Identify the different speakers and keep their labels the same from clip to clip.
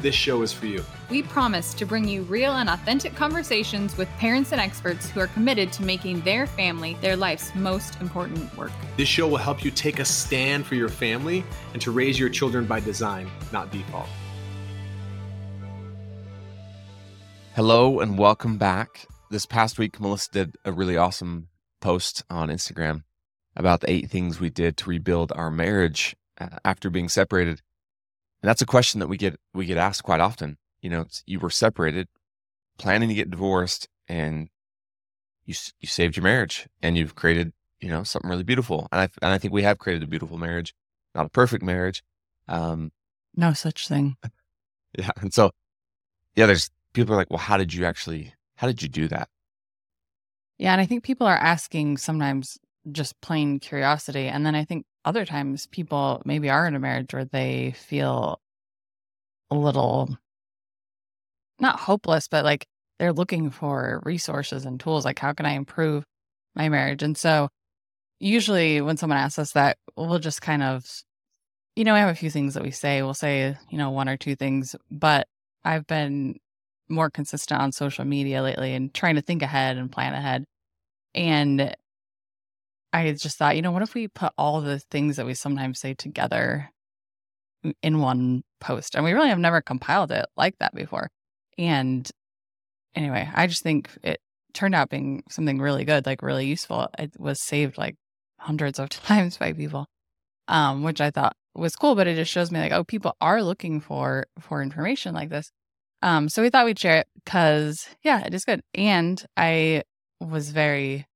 Speaker 1: this show is for you.
Speaker 2: We promise to bring you real and authentic conversations with parents and experts who are committed to making their family their life's most important work.
Speaker 1: This show will help you take a stand for your family and to raise your children by design, not default.
Speaker 3: Hello and welcome back. This past week, Melissa did a really awesome post on Instagram about the eight things we did to rebuild our marriage uh, after being separated. And that's a question that we get we get asked quite often. You know, you were separated, planning to get divorced, and you you saved your marriage, and you've created you know something really beautiful. And I and I think we have created a beautiful marriage, not a perfect marriage.
Speaker 4: Um, no such thing.
Speaker 3: Yeah, and so yeah, there's people are like, well, how did you actually? How did you do that?
Speaker 4: Yeah, and I think people are asking sometimes just plain curiosity, and then I think other times people maybe are in a marriage where they feel a little not hopeless, but like they're looking for resources and tools. Like, how can I improve my marriage? And so, usually, when someone asks us that, we'll just kind of, you know, we have a few things that we say. We'll say, you know, one or two things, but I've been more consistent on social media lately and trying to think ahead and plan ahead. And I just thought, you know, what if we put all the things that we sometimes say together in one post? And we really have never compiled it like that before. And anyway, I just think it turned out being something really good, like really useful. It was saved like hundreds of times by people, um, which I thought was cool. But it just shows me like, oh, people are looking for for information like this. Um, so we thought we'd share it because yeah, it is good. And I was very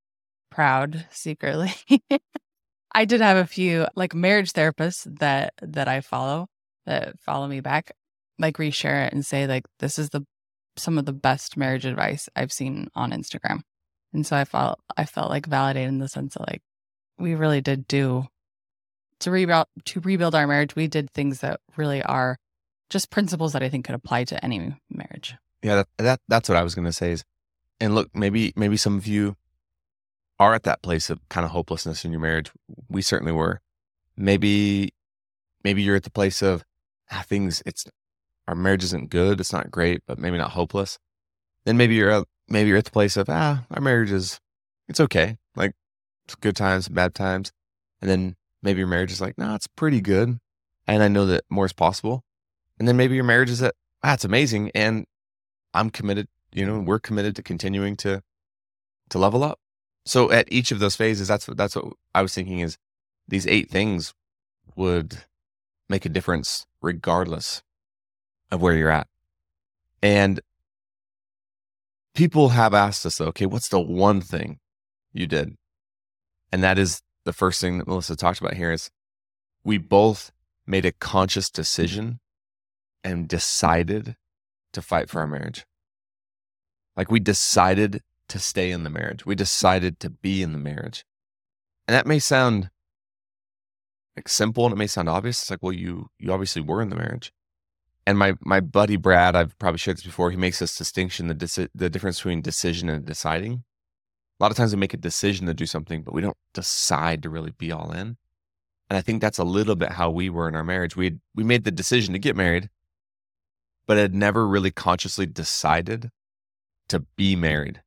Speaker 4: proud secretly. I did have a few like marriage therapists that that I follow that follow me back, like reshare it and say like this is the some of the best marriage advice I've seen on Instagram. And so I felt I felt like validated in the sense of like we really did do to rebuild to rebuild our marriage. We did things that really are just principles that I think could apply to any marriage.
Speaker 3: Yeah, that, that that's what I was going to say is, and look, maybe maybe some of you are at that place of kind of hopelessness in your marriage. We certainly were. Maybe maybe you're at the place of ah, things. It's our marriage isn't good. It's not great, but maybe not hopeless. Then maybe you're at, maybe you're at the place of ah, our marriage is it's okay. Like it's good times, bad times, and then maybe your marriage is like no, it's pretty good, and I know that more is possible. And then maybe your marriage is at ah, it's amazing, and I'm committed. You know, we're committed to continuing to to level up. So at each of those phases, that's what that's what I was thinking is these eight things would make a difference regardless of where you're at. And people have asked us, okay, what's the one thing you did? And that is the first thing that Melissa talked about here is we both made a conscious decision and decided to fight for our marriage. Like we decided to stay in the marriage. We decided to be in the marriage. And that may sound like simple and it may sound obvious. It's like, well, you you obviously were in the marriage. And my my buddy Brad, I've probably shared this before. He makes this distinction the deci- the difference between decision and deciding. A lot of times we make a decision to do something, but we don't decide to really be all in. And I think that's a little bit how we were in our marriage. We we made the decision to get married, but had never really consciously decided to be married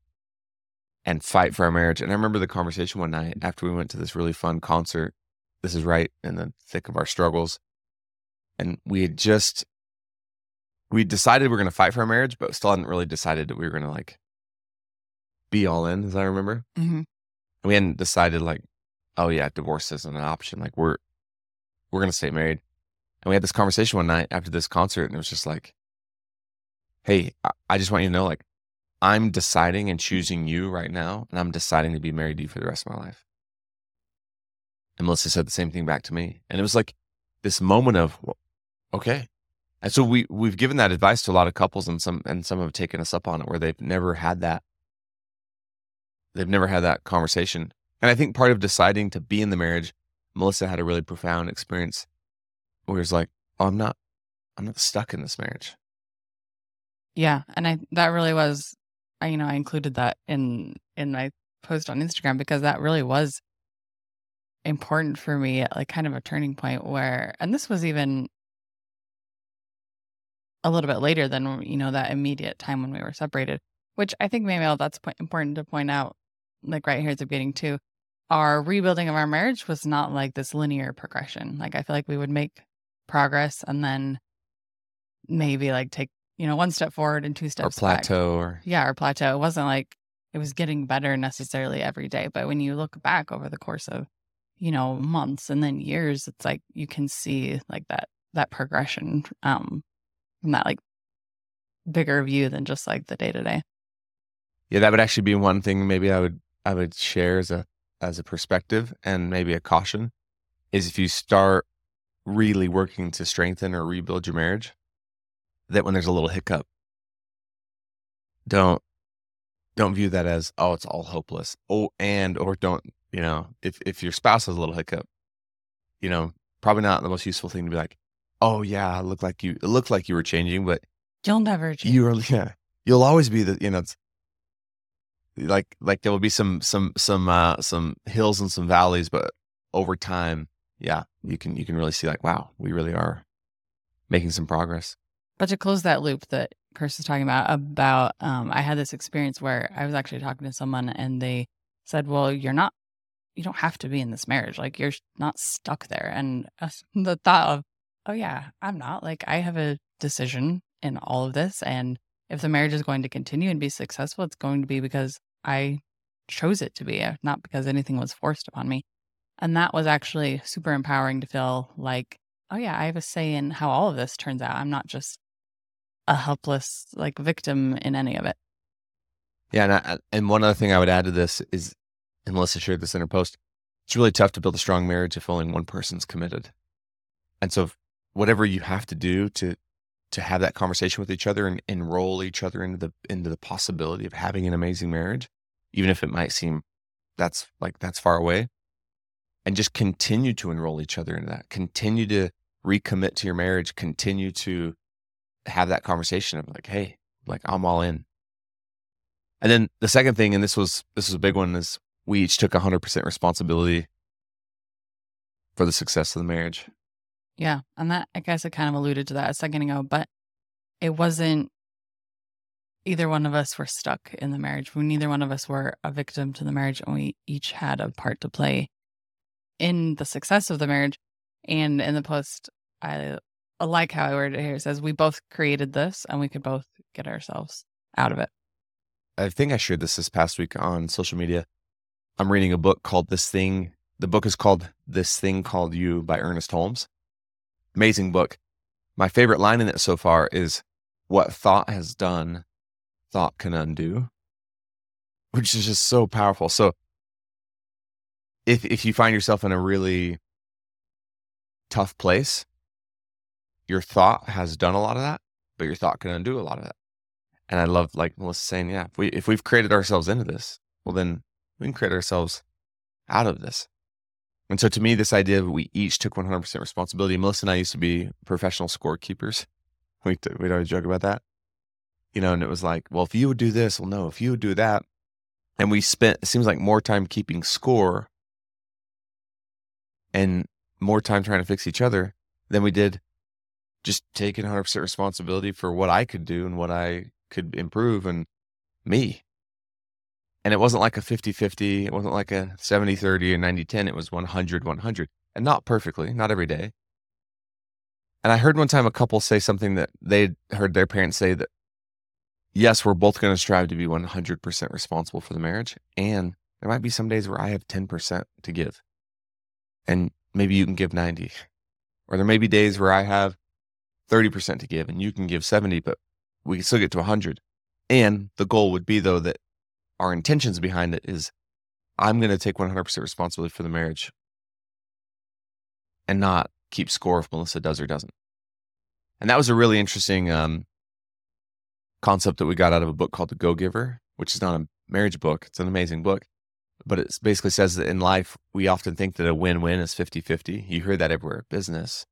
Speaker 3: and fight for our marriage. And I remember the conversation one night after we went to this really fun concert. This is right in the thick of our struggles. And we had just, we decided we are going to fight for our marriage, but still hadn't really decided that we were going to like be all in, as I remember. Mm-hmm. We hadn't decided like, oh yeah, divorce isn't an option. Like we're, we're going to stay married. And we had this conversation one night after this concert and it was just like, Hey, I just want you to know, like, I'm deciding and choosing you right now, and I'm deciding to be married to you for the rest of my life. And Melissa said the same thing back to me. And it was like this moment of, okay. And so we we've given that advice to a lot of couples and some and some have taken us up on it where they've never had that they've never had that conversation. And I think part of deciding to be in the marriage, Melissa had a really profound experience where it's like, oh, I'm not, I'm not stuck in this marriage.
Speaker 4: Yeah, and I that really was, I you know, I included that in in my post on Instagram because that really was important for me at like kind of a turning point where, and this was even a little bit later than you know that immediate time when we were separated, which I think maybe that's important to point out, like right here at the beginning too. Our rebuilding of our marriage was not like this linear progression. Like I feel like we would make progress and then maybe like take you know one step forward and two steps
Speaker 3: or plateau
Speaker 4: back.
Speaker 3: or
Speaker 4: yeah or plateau. It wasn't like it was getting better necessarily every day, but when you look back over the course of you know months and then years, it's like you can see like that that progression um from that like bigger view than just like the day to day.
Speaker 3: Yeah, that would actually be one thing maybe I would I would share as a as a perspective and maybe a caution is if you start really working to strengthen or rebuild your marriage, that when there's a little hiccup, don't don't view that as oh it's all hopeless. Oh, and or don't you know if if your spouse has a little hiccup, you know probably not the most useful thing to be like, oh yeah, it looked like you it looked like you were changing, but
Speaker 4: you'll never change.
Speaker 3: You are yeah, you'll always be the you know it's like like there will be some some some uh some hills and some valleys, but over time, yeah, you can you can really see like wow, we really are making some progress.
Speaker 4: But to close that loop that Chris is talking about, about um, I had this experience where I was actually talking to someone and they said, "Well, you're not, you don't have to be in this marriage. Like you're not stuck there." And uh, the thought of, "Oh yeah, I'm not. Like I have a decision in all of this, and if the marriage is going to continue and be successful, it's going to be because I chose it to be, uh, not because anything was forced upon me." And that was actually super empowering to feel like, "Oh yeah, I have a say in how all of this turns out. I'm not just." A helpless like victim in any of it.
Speaker 3: Yeah, and I, and one other thing I would add to this is, and Melissa shared this in her post. It's really tough to build a strong marriage if only one person's committed, and so whatever you have to do to to have that conversation with each other and enroll each other into the into the possibility of having an amazing marriage, even if it might seem that's like that's far away, and just continue to enroll each other into that. Continue to recommit to your marriage. Continue to have that conversation of like, hey, like I'm all in. And then the second thing, and this was this was a big one, is we each took hundred percent responsibility for the success of the marriage.
Speaker 4: Yeah. And that I guess I kind of alluded to that a second ago, but it wasn't either one of us were stuck in the marriage. We neither one of us were a victim to the marriage and we each had a part to play in the success of the marriage. And in the post, I Like how I worded it here. It says we both created this and we could both get ourselves out of it.
Speaker 3: I think I shared this this past week on social media. I'm reading a book called This Thing. The book is called This Thing Called You by Ernest Holmes. Amazing book. My favorite line in it so far is what thought has done, thought can undo, which is just so powerful. So if if you find yourself in a really tough place, your thought has done a lot of that, but your thought can undo a lot of that. And I love like Melissa saying, yeah, if we if we've created ourselves into this, well then we can create ourselves out of this. And so to me, this idea of we each took 100% responsibility. Melissa and I used to be professional scorekeepers. We we'd always joke about that, you know. And it was like, well, if you would do this, well, no, if you would do that, and we spent it seems like more time keeping score and more time trying to fix each other than we did just taking 100% responsibility for what I could do and what I could improve and me. And it wasn't like a 50 50, it wasn't like a 70 30 or 90 10. It was 100 100 and not perfectly, not every day. And I heard one time a couple say something that they heard their parents say that, yes, we're both going to strive to be 100% responsible for the marriage. And there might be some days where I have 10% to give. And maybe you can give 90. Or there may be days where I have 30% to give and you can give 70, but we can still get to 100. And the goal would be, though, that our intentions behind it is I'm going to take 100% responsibility for the marriage and not keep score if Melissa does or doesn't. And that was a really interesting um, concept that we got out of a book called The Go Giver, which is not a marriage book. It's an amazing book. But it basically says that in life, we often think that a win win is 50 50. You hear that everywhere business,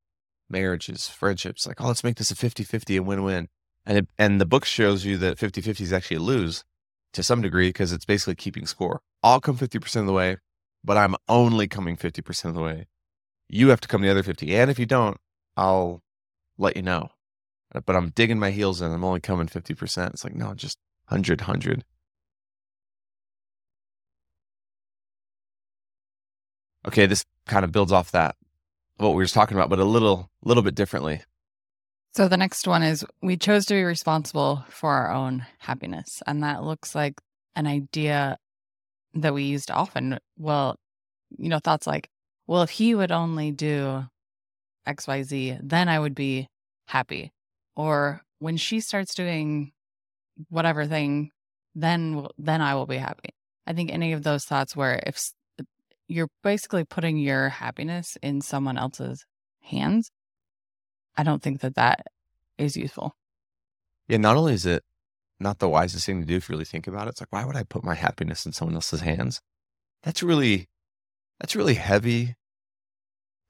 Speaker 3: marriages, friendships, like, oh, let's make this a 50 50, a win win. And, it, and the book shows you that 50 50 is actually a lose to some degree because it's basically keeping score. I'll come 50% of the way, but I'm only coming 50% of the way. You have to come the other 50. And if you don't, I'll let you know. Uh, but I'm digging my heels in. I'm only coming 50%. It's like, no, just 100, 100. Okay, this kind of builds off that what we were talking about, but a little little bit differently.
Speaker 4: So the next one is we chose to be responsible for our own happiness. And that looks like an idea that we used often. Well, you know, thoughts like, well, if he would only do XYZ, then I would be happy. Or when she starts doing whatever thing, then then I will be happy. I think any of those thoughts where if you're basically putting your happiness in someone else's hands, I don't think that that is useful.
Speaker 3: Yeah, not only is it not the wisest thing to do if you really think about it, it's like, why would I put my happiness in someone else's hands? That's really, that's really heavy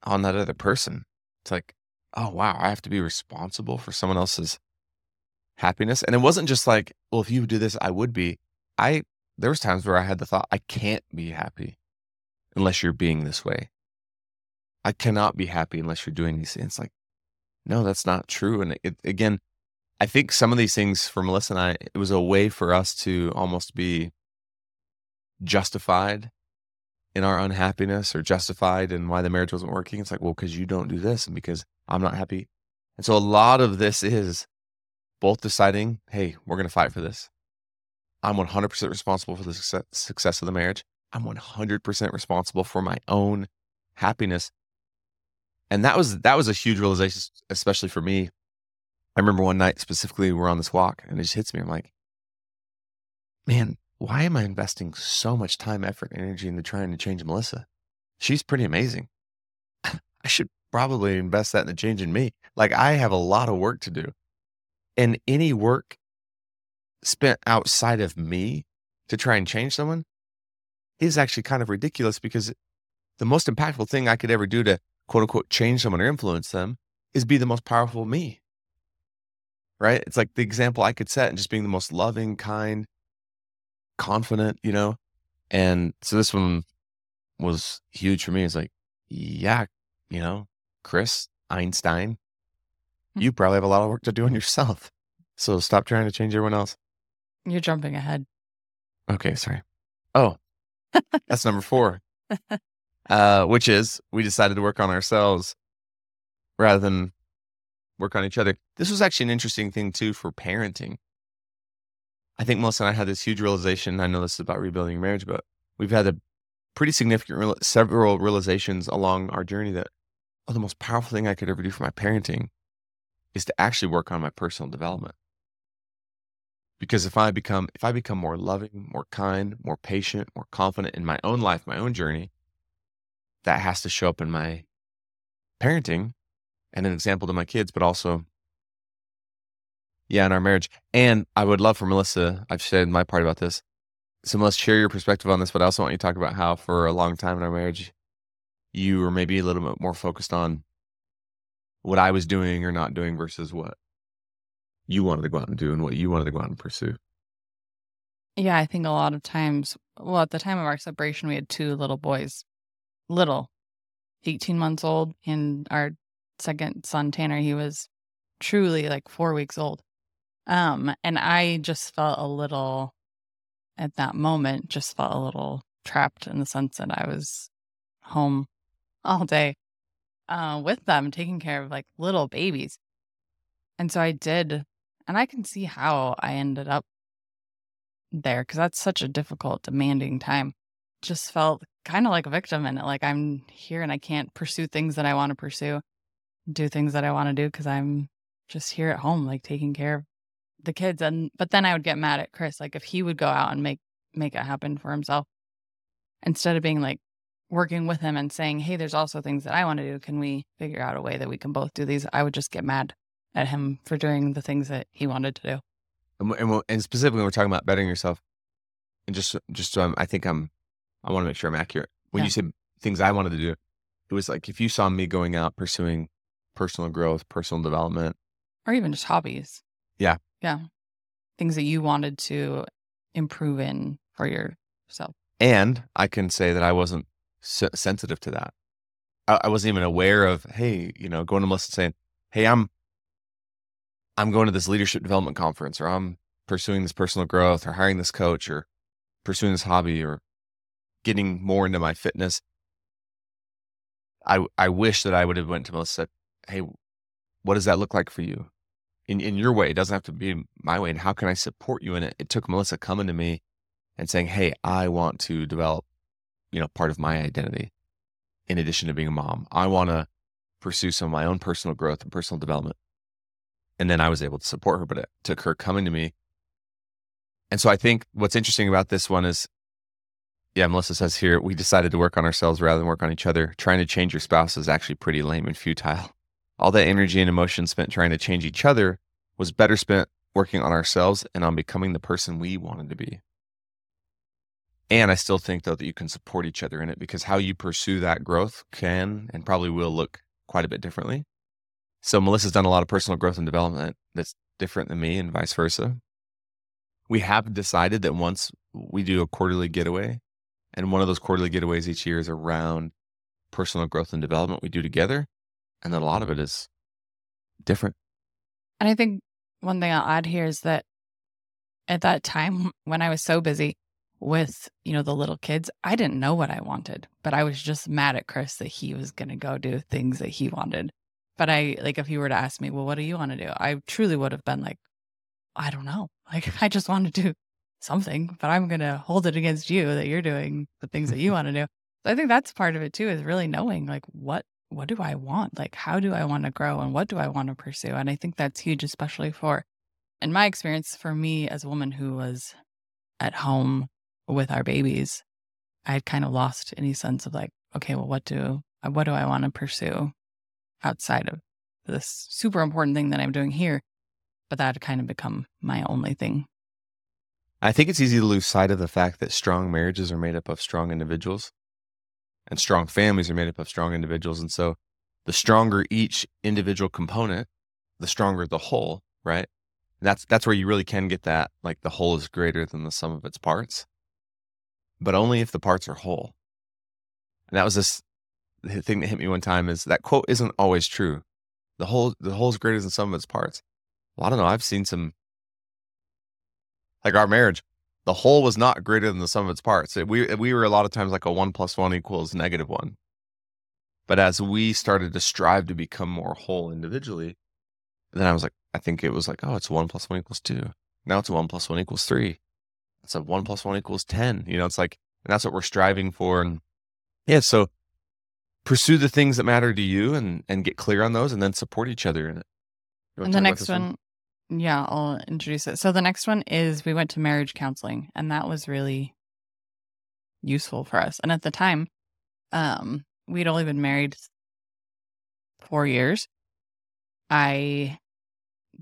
Speaker 3: on that other person. It's like, oh, wow, I have to be responsible for someone else's happiness. And it wasn't just like, well, if you do this, I would be. I, there was times where I had the thought, I can't be happy unless you're being this way. I cannot be happy unless you're doing these things. Like, no, that's not true. And it, again, I think some of these things for Melissa and I, it was a way for us to almost be justified in our unhappiness or justified in why the marriage wasn't working. It's like, well, because you don't do this and because I'm not happy. And so a lot of this is both deciding, hey, we're going to fight for this. I'm 100% responsible for the success of the marriage. I'm 100% responsible for my own happiness and that was that was a huge realization, especially for me. I remember one night specifically, we're on this walk, and it just hits me. I'm like, man, why am I investing so much time, effort, energy into trying to change Melissa? She's pretty amazing. I should probably invest that in changing me. Like I have a lot of work to do. And any work spent outside of me to try and change someone is actually kind of ridiculous because the most impactful thing I could ever do to quote unquote change someone or influence them is be the most powerful me. Right? It's like the example I could set and just being the most loving, kind, confident, you know? And so this one was huge for me. It's like, yeah, you know, Chris Einstein, hmm. you probably have a lot of work to do on yourself. So stop trying to change everyone else.
Speaker 4: You're jumping ahead.
Speaker 3: Okay, sorry. Oh, that's number four. uh, which is we decided to work on ourselves rather than work on each other. This was actually an interesting thing too for parenting. I think Melissa and I had this huge realization. I know this is about rebuilding marriage, but we've had a pretty significant real, several realizations along our journey that oh, the most powerful thing I could ever do for my parenting is to actually work on my personal development. Because if I become if I become more loving, more kind, more patient, more confident in my own life, my own journey, that has to show up in my parenting and an example to my kids, but also, yeah, in our marriage. And I would love for Melissa, I've said my part about this. So, Melissa, share your perspective on this, but I also want you to talk about how for a long time in our marriage, you were maybe a little bit more focused on what I was doing or not doing versus what you wanted to go out and do and what you wanted to go out and pursue.
Speaker 4: Yeah, I think a lot of times, well, at the time of our separation, we had two little boys little, 18 months old. And our second son, Tanner, he was truly like four weeks old. Um, and I just felt a little, at that moment, just felt a little trapped in the sense that I was home all day uh, with them, taking care of like little babies. And so I did, and I can see how I ended up there because that's such a difficult, demanding time. Just felt kind of like a victim in it. Like I'm here and I can't pursue things that I want to pursue, do things that I want to do because I'm just here at home, like taking care of the kids. And but then I would get mad at Chris, like if he would go out and make make it happen for himself instead of being like working with him and saying, "Hey, there's also things that I want to do. Can we figure out a way that we can both do these?" I would just get mad at him for doing the things that he wanted to do.
Speaker 3: And, and, and specifically, we're talking about bettering yourself. and just just so I'm, I think I'm I want to make sure I'm accurate. When
Speaker 4: Yeah.
Speaker 3: you said things I wanted to do, it was like if you saw me going out pursuing personal growth, personal development.
Speaker 4: or even just hobbies.
Speaker 3: Yeah.
Speaker 4: Yeah. Things that you wanted to improve in for yourself.
Speaker 3: And I can say that I wasn't se- sensitive to that. I, I wasn't even aware of, hey, you know, going to Melissa and saying, hey, I'm I'm going to this leadership development conference, or I'm pursuing this personal growth, or hiring this coach, or pursuing this hobby, or getting more into my fitness. I I wish that I would have went to Melissa said, hey, what does that look like for you? In in your way. It doesn't have to be my way. And how can I support you in it? It took Melissa coming to me and saying, Hey, I want to develop, you know, part of my identity in addition to being a mom. I want to pursue some of my own personal growth and personal development. And then I was able to support her, but it took her coming to me. And so I think what's interesting about this one is, yeah, Melissa says here, we decided to work on ourselves rather than work on each other. Trying to change your spouse is actually pretty lame and futile. All that energy and emotion spent trying to change each other was better spent working on ourselves and on becoming the person we wanted to be. And I still think though that you can support each other in it because how you pursue that growth can and probably will look quite a bit differently. So Melissa's done a lot of personal growth and development that's different than me and vice versa. We have decided that once we do a quarterly getaway, and one of those quarterly getaways each year is around personal growth and development we do together. And then a lot of it is different.
Speaker 4: And I think one thing I'll add here is that at that time when I was so busy with, you know, the little kids, I didn't know what I wanted, but I was just mad at Chris that he was going to go do things that he wanted. But I, like, if you were to ask me, well, what do you want to do? I truly would have been like, I don't know. Like, I just want to do something, but I'm going to hold it against you that you're doing the things that you want to do. So I think that's part of it too, is really knowing like what what do I want? Like how do I want to grow and what do I want to pursue? And I think that's huge, especially for in my experience, for me as a woman who was at home with our babies, I had kind of lost any sense of like, okay, well, what do what do I want to pursue outside of this super important thing that I'm doing here? But that had kind of become my only thing.
Speaker 3: I think it's easy to lose sight of the fact that strong marriages are made up of strong individuals and strong families are made up of strong individuals. And so the stronger each individual component, the stronger the whole, right? And that's that's where you really can get that like the whole is greater than the sum of its parts. But only if the parts are whole. And that was this the thing that hit me one time is that quote isn't always true. The whole the whole is greater than some of its parts. Well, I don't know. I've seen some like our marriage, the whole was not greater than the sum of its parts. It- we we were a lot of times like a one plus one equals negative one. But as we started to strive to become more whole individually, then I was like, I think it was like, oh, it's one plus one equals two. Now it's one plus one equals three. It's a one plus one equals ten. You know, it's like, and that's what we're striving for. And yeah, so pursue the things that matter to you and and get clear on those, and then support each other in it.
Speaker 4: And the next
Speaker 3: this
Speaker 4: one, yeah, I'll introduce it. So the next one is we went to marriage counseling, and that was really useful for us. And at the time, um, we'd only been married four years. I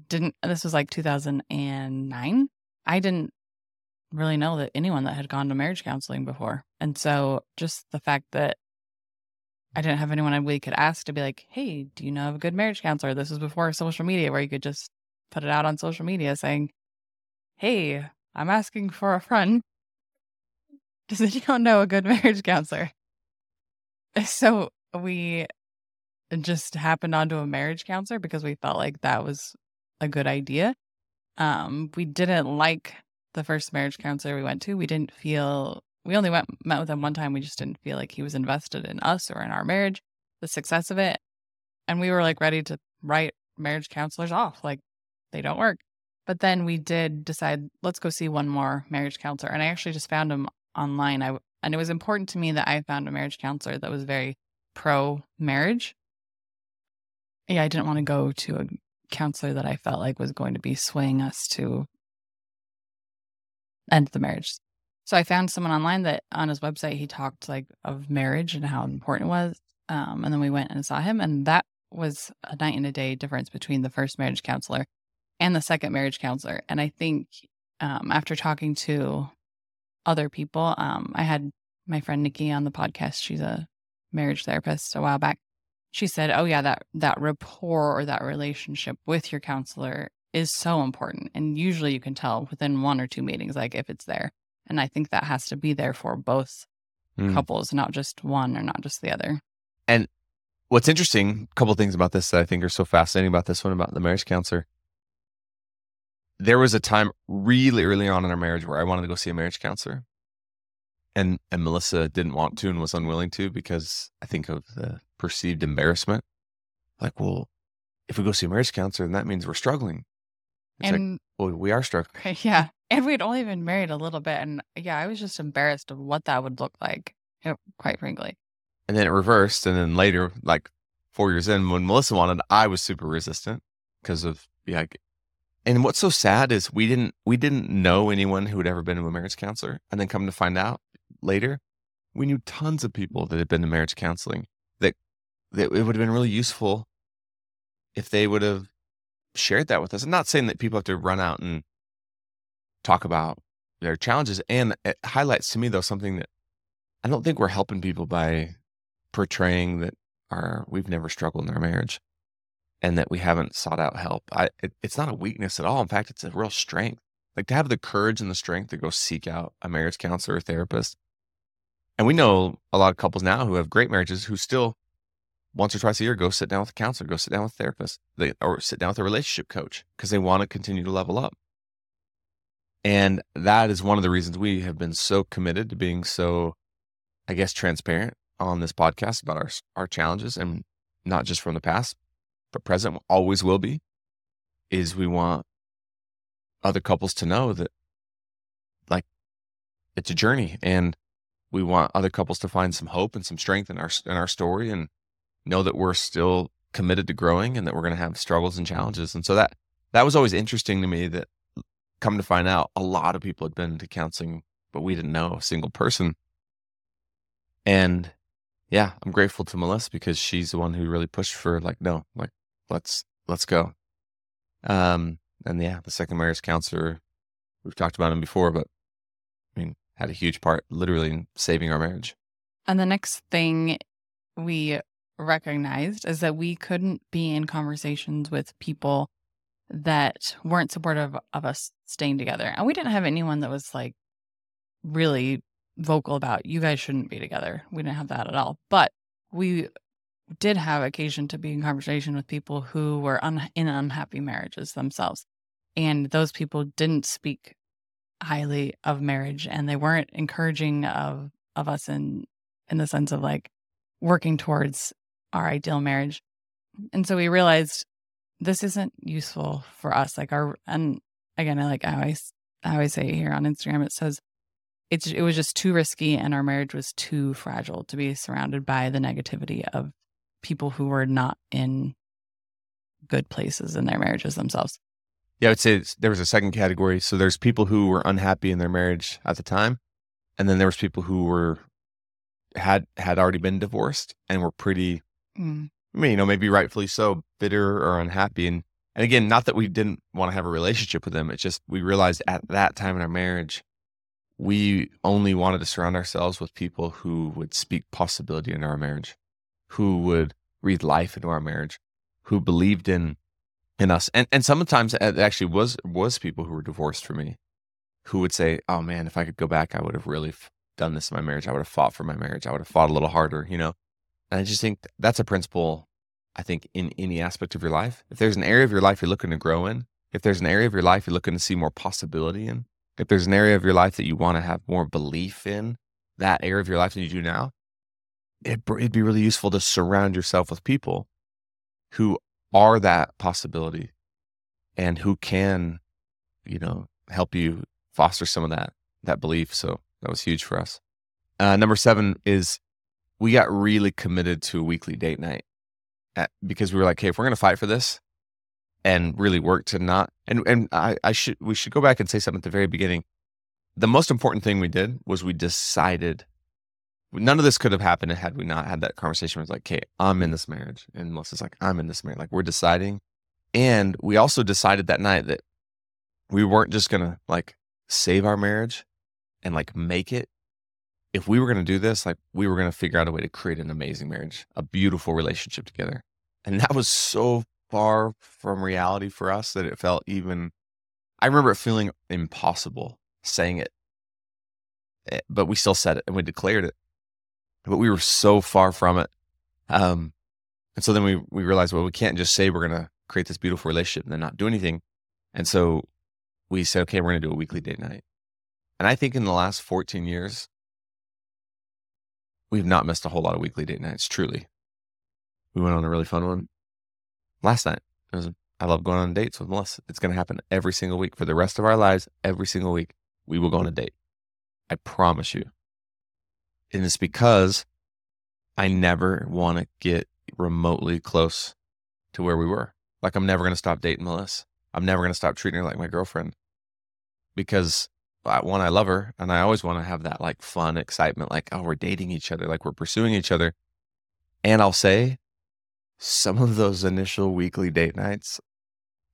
Speaker 4: didn't. This was like 2009. I didn't really know that anyone that had gone to marriage counseling before, and so just the fact that I didn't have anyone we could ask to be like, hey, do you know of a good marriage counselor? This was before social media where you could just put it out on social media saying, hey, I'm asking for a friend. Does anyone know a good marriage counselor? So we just happened onto a marriage counselor because we felt like that was a good idea. Um, we didn't like the first marriage counselor we went to. We didn't feel we only went met with him one time. We just didn't feel like he was invested in us or in our marriage, the success of it. And we were like ready to write marriage counselors off. Like they don't work. But then we did decide, let's go see one more marriage counselor. And I actually just found him online. I and it was important to me that I found a marriage counselor that was very pro marriage. Yeah, I didn't want to go to a counselor that I felt like was going to be swaying us to end the marriage. So I found someone online that on his website he talked like of marriage and how important it was. Um, and then we went and saw him, and that was a night and a day difference between the first marriage counselor and the second marriage counselor. And I think um, after talking to other people. Um, I had my friend Nikki on the podcast. She's a marriage therapist a while back. She said, "Oh yeah, that that rapport or that relationship with your counselor is so important, and usually you can tell within one or two meetings, like if it's there. And I think that has to be there for both
Speaker 3: Mm.
Speaker 4: couples, not just one or not just the other.
Speaker 3: And what's interesting, a couple things about this that I think are so fascinating about this one about the marriage counselor. There was a time really early on in our marriage where I wanted to go see a marriage counselor. And and Melissa didn't want to and was unwilling to because I think of the perceived embarrassment. Like, well, if we go see a marriage counselor, then that means we're struggling. It's like,
Speaker 4: and
Speaker 3: well, we are struggling.
Speaker 4: yeah, and we'd only been married a little bit, and yeah, I was just embarrassed of what that would look like. eh, Quite frankly,
Speaker 3: And then it reversed. And then later, like four years in, when Melissa wanted, I was super resistant because of yeah. And what's so sad is we didn't we didn't know anyone who had ever been to a marriage counselor, and then come to find out later, we knew tons of people that had been to marriage counseling. That that it would have been really useful if they would have shared that with us. I'm not saying that people have to run out and talk about their challenges, and it highlights to me though something that I don't think we're helping people by portraying that our we've never struggled in our marriage and that we haven't sought out help. I it, it's not a weakness at all. In fact, it's a real strength. Like to have the courage and the strength to go seek out a marriage counselor or therapist. And we know a lot of couples now who have great marriages who still once or twice a year go sit down with a counselor, go sit down with a therapist, they, or sit down with a relationship coach because they want to continue to level up. And that is one of the reasons we have been so committed to being so, I guess, transparent on this podcast about our our challenges and not just from the past, but present always will be. Is we want other couples to know that, like, it's a journey, and we want other couples to find some hope and some strength in our in our story, and know that we're still committed to growing, and that we're going to have struggles and challenges. And so that that was always interesting to me. That come to find out, a lot of people had been to counseling, but we didn't know a single person. And yeah, I'm grateful to Melissa because she's the one who really pushed for like, no, like let's let's go. Um, and yeah, the second marriage counselor, we've talked about him before, but I mean, had a huge part literally in saving our marriage.
Speaker 4: and the next thing we recognized is that we couldn't be in conversations with people that weren't supportive of us staying together, and we didn't have anyone that was like really vocal about you guys shouldn't be together. We didn't have that at all, but we did have occasion to be in conversation with people who were un- in unhappy marriages themselves. And those people didn't speak highly of marriage and they weren't encouraging of of us in in the sense of like working towards our ideal marriage. And so we realized this isn't useful for us. Like our and again, I like I always I always say here on Instagram, it says it's it was just too risky and our marriage was too fragile to be surrounded by the negativity of people who were not in good places in their marriages themselves.
Speaker 3: Yeah, I would say there was a second category. So there's people who were unhappy in their marriage at the time, and then there was people who were had had already been divorced and were pretty
Speaker 4: Mm.
Speaker 3: I mean, you know, maybe rightfully so, bitter or unhappy. And and again, not that we didn't want to have a relationship with them. It's just we realized at that time in our marriage, we only wanted to surround ourselves with people who would speak possibility into our marriage, who would breathe life into our marriage, who believed in in us. And and sometimes it actually was was people who were divorced for me, who would say, "Oh man, if I could go back, I would have really done this in my marriage. I would have fought for my marriage. I would have fought a little harder." You know. And I just think that's a principle, I think, in any aspect of your life. If there's an area of your life you're looking to grow in, if there's an area of your life you're looking to see more possibility in, if there's an area of your life that you want to have more belief in, that area of your life than you do now, it, it'd be really useful to surround yourself with people who are that possibility and who can, you know, help you foster some of that that belief. So that was huge for us. Uh, number seven is we got really committed to a weekly date night at, because we were like, hey, if we're going to fight for this and really work to not, and, and I, I should, we should go back and say something at the very beginning. The most important thing we did was we decided none of this could have happened had we not had that conversation. It was like, okay, I'm in this marriage. And Melissa's like, I'm in this marriage. Like we're deciding. And we also decided that night that we weren't just going to like save our marriage and like make it, if we were going to do this, like we were going to figure out a way to create an amazing marriage, a beautiful relationship together. And that was so far from reality for us that it felt even, I remember it feeling impossible saying it, eh, but we still said it and we declared it. But we were so far from it. Um, and so then we, we realized, well, we can't just say we're going to create this beautiful relationship and then not do anything. And so we said, okay, we're going to do a weekly date night. And I think in the last 14 years, we've not missed a whole lot of weekly date nights, truly. We went on a really fun one last night. Was, I love going on dates with Melissa. It's going to happen every single week for the rest of our lives. Every single week, we will go on a date. I promise you. And it's because I never want to get remotely close to where we were. Like, I'm never going to stop dating Melissa. I'm never going to stop treating her like my girlfriend because one, I love her and I always want to have that like fun excitement, like, oh, we're dating each other, like we're pursuing each other. And I'll say some of those initial weekly date nights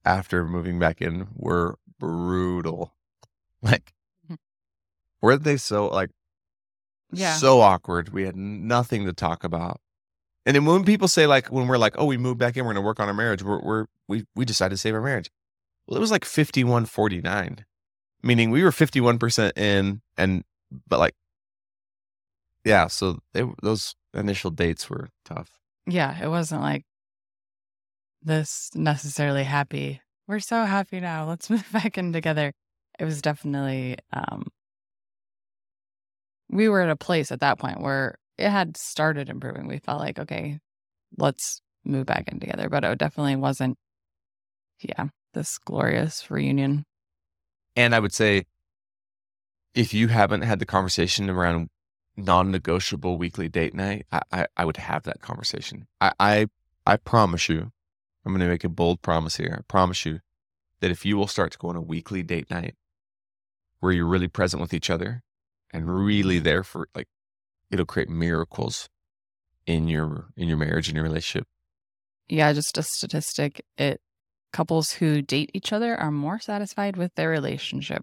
Speaker 3: after moving back in were brutal. Like, mm-hmm. were they so like,
Speaker 4: yeah,
Speaker 3: so awkward? We had nothing to talk about. And then when people say like, when we're like, oh, we moved back in, we're going to work on our marriage, we're, we're, we, we decided to save our marriage. Well, it was like 51 49 meaning we were 51% in and but like yeah so they, those initial dates were tough.
Speaker 4: Yeah it wasn't like this necessarily happy. We're so happy now. Let's move back in together. It was definitely um we were at a place at that point where it had started improving. We felt like okay let's move back in together. But it definitely wasn't yeah this glorious reunion
Speaker 3: and I would say, if you haven't had the conversation around non-negotiable weekly date night, I, I, I would have that conversation. I, I, I promise you, I'm going to make a bold promise here. I promise you that if you will start to go on a weekly date night where you're really present with each other and really there for like, it'll create miracles in your in your marriage and your relationship.
Speaker 4: Yeah, just a statistic. It Couples who date each other are more satisfied with their relationship.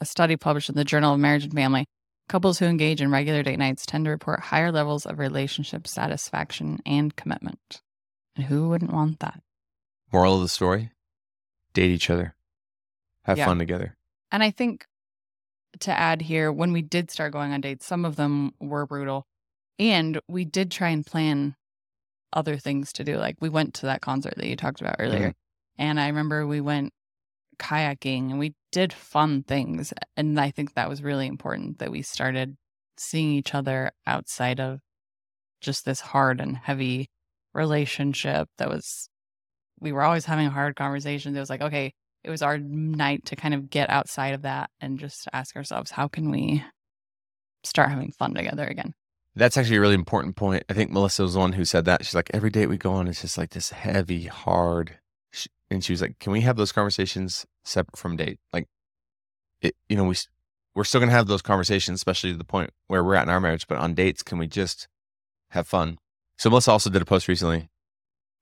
Speaker 4: A study published in the Journal of Marriage and Family couples who engage in regular date nights tend to report higher levels of relationship satisfaction and commitment. And who wouldn't want that?
Speaker 3: Moral of the story date each other, have yeah. fun together.
Speaker 4: And I think to add here, when we did start going on dates, some of them were brutal. And we did try and plan other things to do. Like we went to that concert that you talked about earlier. Mm-hmm. And I remember we went kayaking and we did fun things. And I think that was really important that we started seeing each other outside of just this hard and heavy relationship that was, we were always having hard conversations. It was like, okay, it was our night to kind of get outside of that and just ask ourselves, how can we start having fun together again?
Speaker 3: That's actually a really important point. I think Melissa was the one who said that. She's like, every date we go on, it's just like this heavy, hard. And she was like, can we have those conversations separate from date? Like, it, you know, we, we're still going to have those conversations, especially to the point where we're at in our marriage. But on dates, can we just have fun? So Melissa also did a post recently.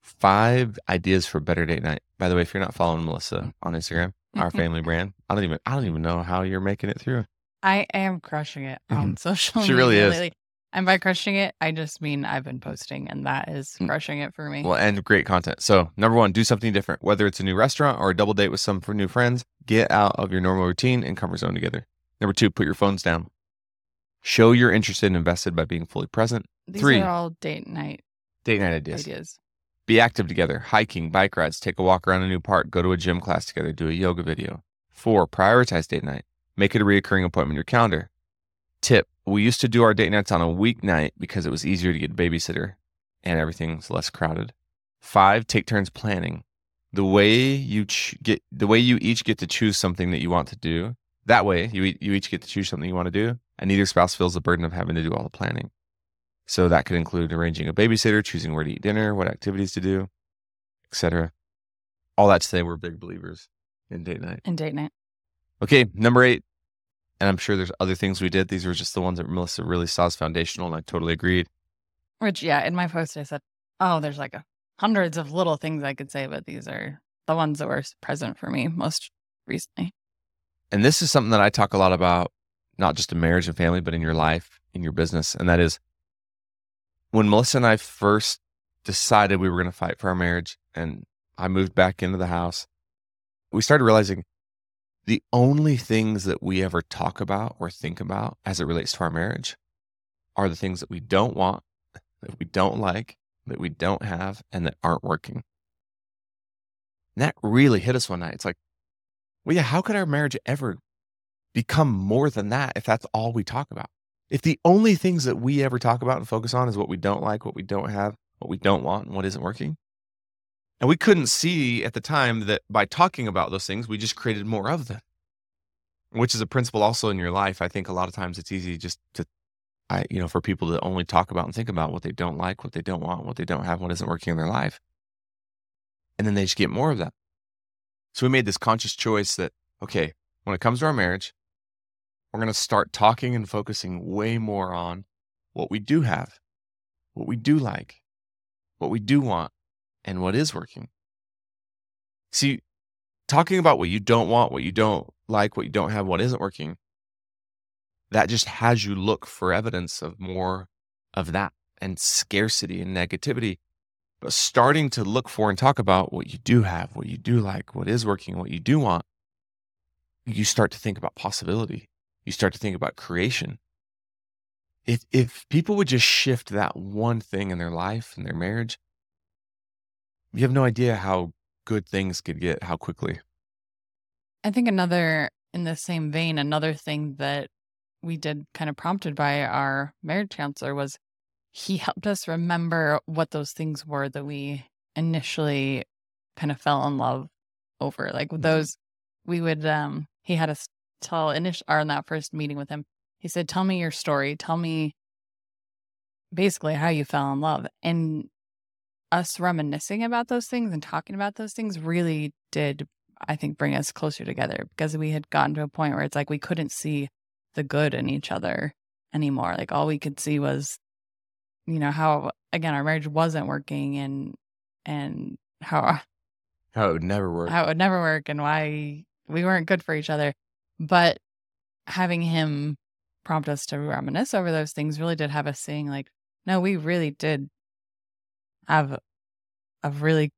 Speaker 3: Five ideas for better date night. By the way, if you're not following Melissa on Instagram, our family brand, I don't even I don't even know how you're making it through.
Speaker 4: I am crushing it on mm-hmm. social.
Speaker 3: She really is.
Speaker 4: Lately. And by crushing it, I just mean I've been posting, and that is hmm. crushing it for me.
Speaker 3: Well, and great content. So, number one, do something different. Whether it's a new restaurant or a double date with some new friends, get out of your normal routine and comfort zone together. Number two, put your phones down. Show you're interested and invested by being fully present.
Speaker 4: These
Speaker 3: Three,
Speaker 4: are all date night
Speaker 3: date night ideas.
Speaker 4: ideas.
Speaker 3: Be active together. Hiking, bike rides, take a walk around a new park, go to a gym class together, do a yoga video. Four, prioritize date night. Make it a reoccurring appointment in your calendar. Tip we used to do our date nights on a weeknight because it was easier to get a babysitter and everything's less crowded. Five, take turns planning. The way you ch- get, the way you each get to choose something that you want to do. That way, you you each get to choose something you want to do, and neither spouse feels the burden of having to do all the planning. So that could include arranging a babysitter, choosing where to eat dinner, what activities to do, etc. All that to say, we're big believers in date night.
Speaker 4: In date night.
Speaker 3: Okay, number eight, and I'm sure there's other things we did. These were just the ones that Melissa really saw as foundational, and I totally agreed.
Speaker 4: Which, yeah, in my post, I said, oh, there's like a, hundreds of little things I could say, but these are the ones that were present for me most recently.
Speaker 3: And this is something that I talk a lot about not just in marriage and family, but in your life, in your business. And that is when Melissa and I first decided we were going to fight for our marriage and I moved back into the house, we started realizing the only things that we ever talk about or think about as it relates to our marriage are the things that we don't want, that we don't like, that we don't have, and that aren't working. And that really hit us one night. It's like, well, yeah, how could our marriage ever become more than that if that's all we talk about? If the only things that we ever talk about and focus on is what we don't like, what we don't have, what we don't want, and what isn't working. And we couldn't see at the time that by talking about those things, we just created more of them, which is a principle also in your life. I think a lot of times it's easy just to, I, you know, for people to only talk about and think about what they don't like, what they don't want, what they don't have, what isn't working in their life. And then they just get more of that. So we made this conscious choice that, okay, when it comes to our marriage, we're going to start talking and focusing way more on what we do have, what we do like, what we do want, and what is working. See, talking about what you don't want, what you don't like, what you don't have, what isn't working, that just has you look for evidence of more of that and scarcity and negativity but starting to look for and talk about what you do have, what you do like, what is working, what you do want, you start to think about possibility. You start to think about creation. If, if people would just shift that one thing in their life, in their marriage, you have no idea how good things could get, how quickly.
Speaker 4: I think another, in the same vein, another thing that we did kind of prompted by our marriage counselor was he helped us remember what those things were that we initially kind of fell in love over. Like mm-hmm. those, we would, um, he had us tell initial, or in that first meeting with him, he said, Tell me your story. Tell me basically how you fell in love. And us reminiscing about those things and talking about those things really did, I think, bring us closer together because we had gotten to a point where it's like we couldn't see the good in each other anymore. Like all we could see was you know how again our marriage wasn't working and and how
Speaker 3: how it would never work
Speaker 4: how it would never work and why we weren't good for each other but having him prompt us to reminisce over those things really did have us saying like no we really did have a really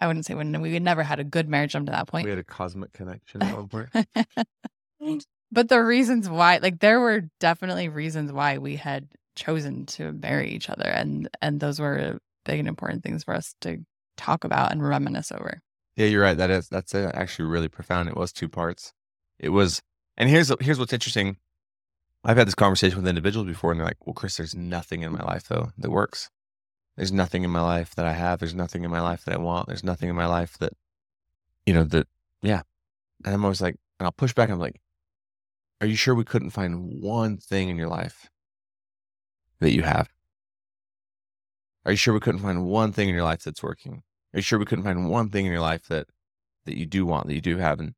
Speaker 4: I wouldn't say when we had never had a good marriage up to that point.
Speaker 3: We had a cosmic connection at one point.
Speaker 4: but the reasons why, like, there were definitely reasons why we had chosen to marry each other and and those were big and important things for us to talk about and reminisce over.
Speaker 3: Yeah you're right. That is that's actually really profound. It was two parts. It was and here's here's what's interesting. I've had this conversation with individuals before and they're like well chris there's nothing in my life though that works there's nothing in my life that i have there's nothing in my life that i want there's nothing in my life that you know that yeah and i'm always like and i'll push back i'm like are you sure we couldn't find one thing in your life that you have? Are you sure we couldn't find one thing in your life that's working? Are you sure we couldn't find one thing in your life that that you do want, that you do have? And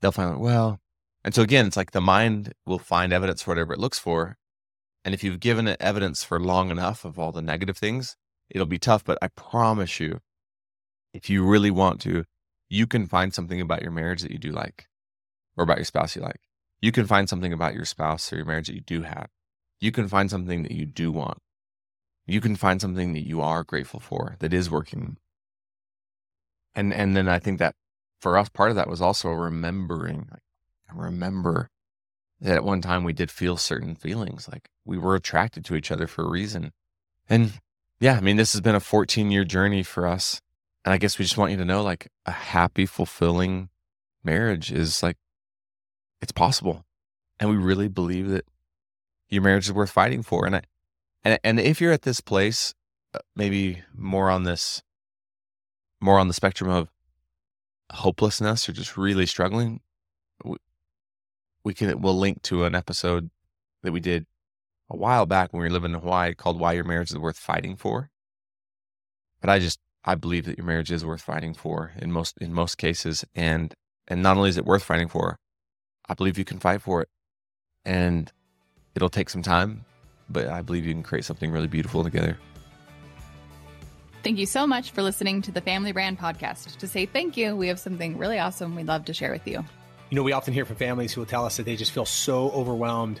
Speaker 3: they'll find, well, and so again, it's like the mind will find evidence for whatever it looks for. And if you've given it evidence for long enough of all the negative things, it'll be tough. But I promise you, if you really want to, you can find something about your marriage that you do like, or about your spouse you like. You can find something about your spouse or your marriage that you do have you can find something that you do want. You can find something that you are grateful for that is working. And and then I think that for us, part of that was also remembering. Like, remember that at one time we did feel certain feelings, like we were attracted to each other for a reason. And yeah, I mean, this has been a 14 year journey for us. And I guess we just want you to know, like, a happy, fulfilling marriage is like, it's possible. And we really believe that your marriage is worth fighting for. And I, and and if you're at this place, uh, maybe more on this, more on the spectrum of hopelessness or just really struggling, we, we can we'll link to an episode that we did a while back when we were living in Hawaii called "Why Your Marriage Is Worth Fighting For." But I just I believe that your marriage is worth fighting for in most in most cases, and and not only is it worth fighting for, I believe you can fight for it, and It'll take some time, but I believe you can create something really beautiful together.
Speaker 2: Thank you so much for listening to the Family Brand Podcast. To say thank you, we have something really awesome we'd love to share with you.
Speaker 5: You know, we often hear from families who will tell us that they just feel so overwhelmed